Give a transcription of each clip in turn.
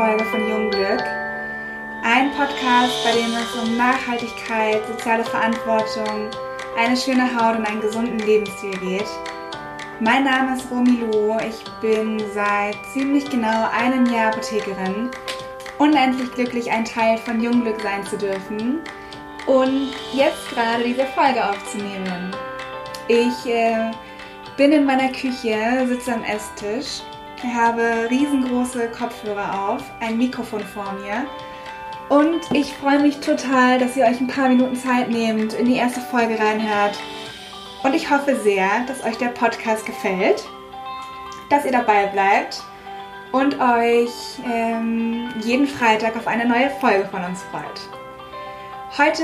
Folge von Jungglück. Ein Podcast, bei dem es um Nachhaltigkeit, soziale Verantwortung, eine schöne Haut und einen gesunden Lebensstil geht. Mein Name ist Romy Lu. Ich bin seit ziemlich genau einem Jahr Apothekerin. Unendlich glücklich, ein Teil von Jungglück sein zu dürfen und jetzt gerade diese Folge aufzunehmen. Ich äh, bin in meiner Küche, sitze am Esstisch, habe riesengroße Kopfhörer auf, ein Mikrofon vor mir und ich freue mich total, dass ihr euch ein paar Minuten Zeit nehmt, in die erste Folge reinhört. Und ich hoffe sehr, dass euch der Podcast gefällt, dass ihr dabei bleibt und euch ähm, jeden Freitag auf eine neue Folge von uns freut. Heute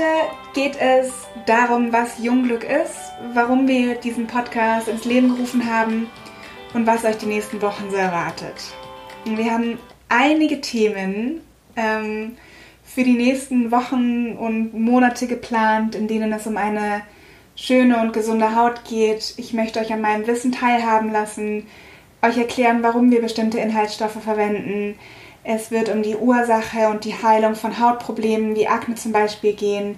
geht es darum, was Jungglück ist, warum wir diesen Podcast ins Leben gerufen haben und was euch die nächsten Wochen so erwartet. Wir haben einige Themen ähm, für die nächsten Wochen und Monate geplant, in denen es um eine schöne und gesunde Haut geht. Ich möchte euch an meinem Wissen teilhaben lassen, euch erklären, warum wir bestimmte Inhaltsstoffe verwenden, es wird um die Ursache und die Heilung von Hautproblemen wie Akne zum Beispiel gehen.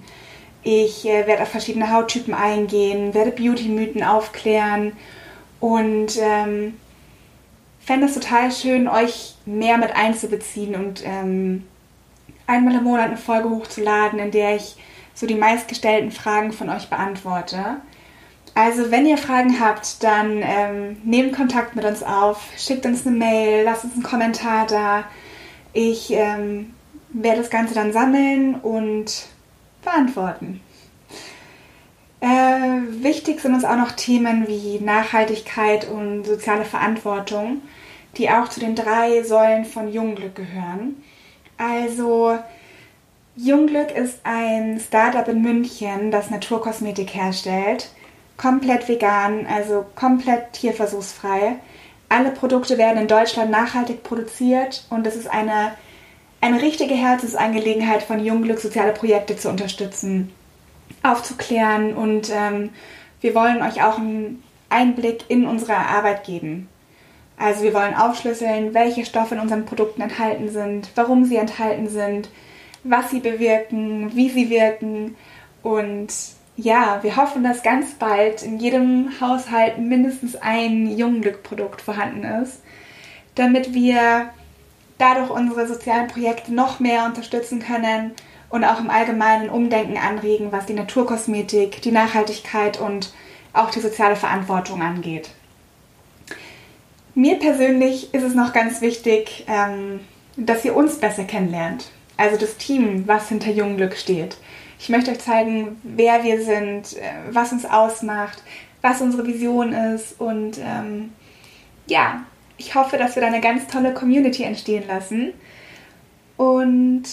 Ich äh, werde auf verschiedene Hauttypen eingehen, werde Beauty-Mythen aufklären und ähm, fände es total schön, euch mehr mit einzubeziehen und ähm, einmal im Monat eine Folge hochzuladen, in der ich so die meistgestellten Fragen von euch beantworte. Also, wenn ihr Fragen habt, dann ähm, nehmt Kontakt mit uns auf, schickt uns eine Mail, lasst uns einen Kommentar da. Ich ähm, werde das Ganze dann sammeln und beantworten. Wichtig sind uns auch noch Themen wie Nachhaltigkeit und soziale Verantwortung, die auch zu den drei Säulen von Jungglück gehören. Also Jungglück ist ein Startup in München, das Naturkosmetik herstellt. Komplett vegan, also komplett tierversuchsfrei. Alle Produkte werden in Deutschland nachhaltig produziert und es ist eine, eine richtige Herzensangelegenheit von Jungglück, soziale Projekte zu unterstützen, aufzuklären und ähm, wir wollen euch auch einen Einblick in unsere Arbeit geben. Also wir wollen aufschlüsseln, welche Stoffe in unseren Produkten enthalten sind, warum sie enthalten sind, was sie bewirken, wie sie wirken und ja, wir hoffen, dass ganz bald in jedem Haushalt mindestens ein Jungglück-Produkt vorhanden ist, damit wir dadurch unsere sozialen Projekte noch mehr unterstützen können und auch im Allgemeinen Umdenken anregen, was die Naturkosmetik, die Nachhaltigkeit und auch die soziale Verantwortung angeht. Mir persönlich ist es noch ganz wichtig, ähm, dass ihr uns besser kennenlernt. Also das Team, was hinter Jungglück steht. Ich möchte euch zeigen, wer wir sind, äh, was uns ausmacht, was unsere Vision ist und ähm, ja, ich hoffe, dass wir da eine ganz tolle Community entstehen lassen. Und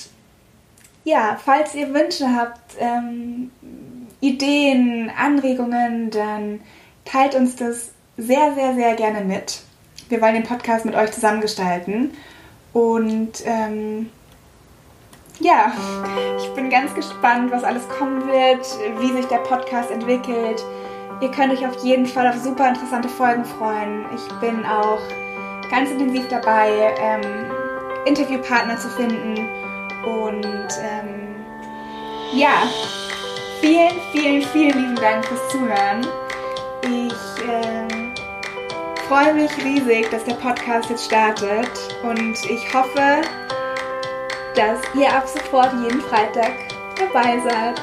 ja, falls ihr Wünsche habt, ähm, Ideen, Anregungen, dann teilt uns das sehr, sehr, sehr gerne mit. Wir wollen den Podcast mit euch zusammengestalten. Und ähm, ja, ich bin ganz gespannt, was alles kommen wird, wie sich der Podcast entwickelt. Ihr könnt euch auf jeden Fall auf super interessante Folgen freuen. Ich bin auch ganz intensiv dabei, ähm, Interviewpartner zu finden. Und ähm, ja, vielen, vielen, vielen lieben Dank fürs Zuhören. Ich äh, freue mich riesig, dass der Podcast jetzt startet und ich hoffe, dass ihr ab sofort jeden Freitag dabei seid.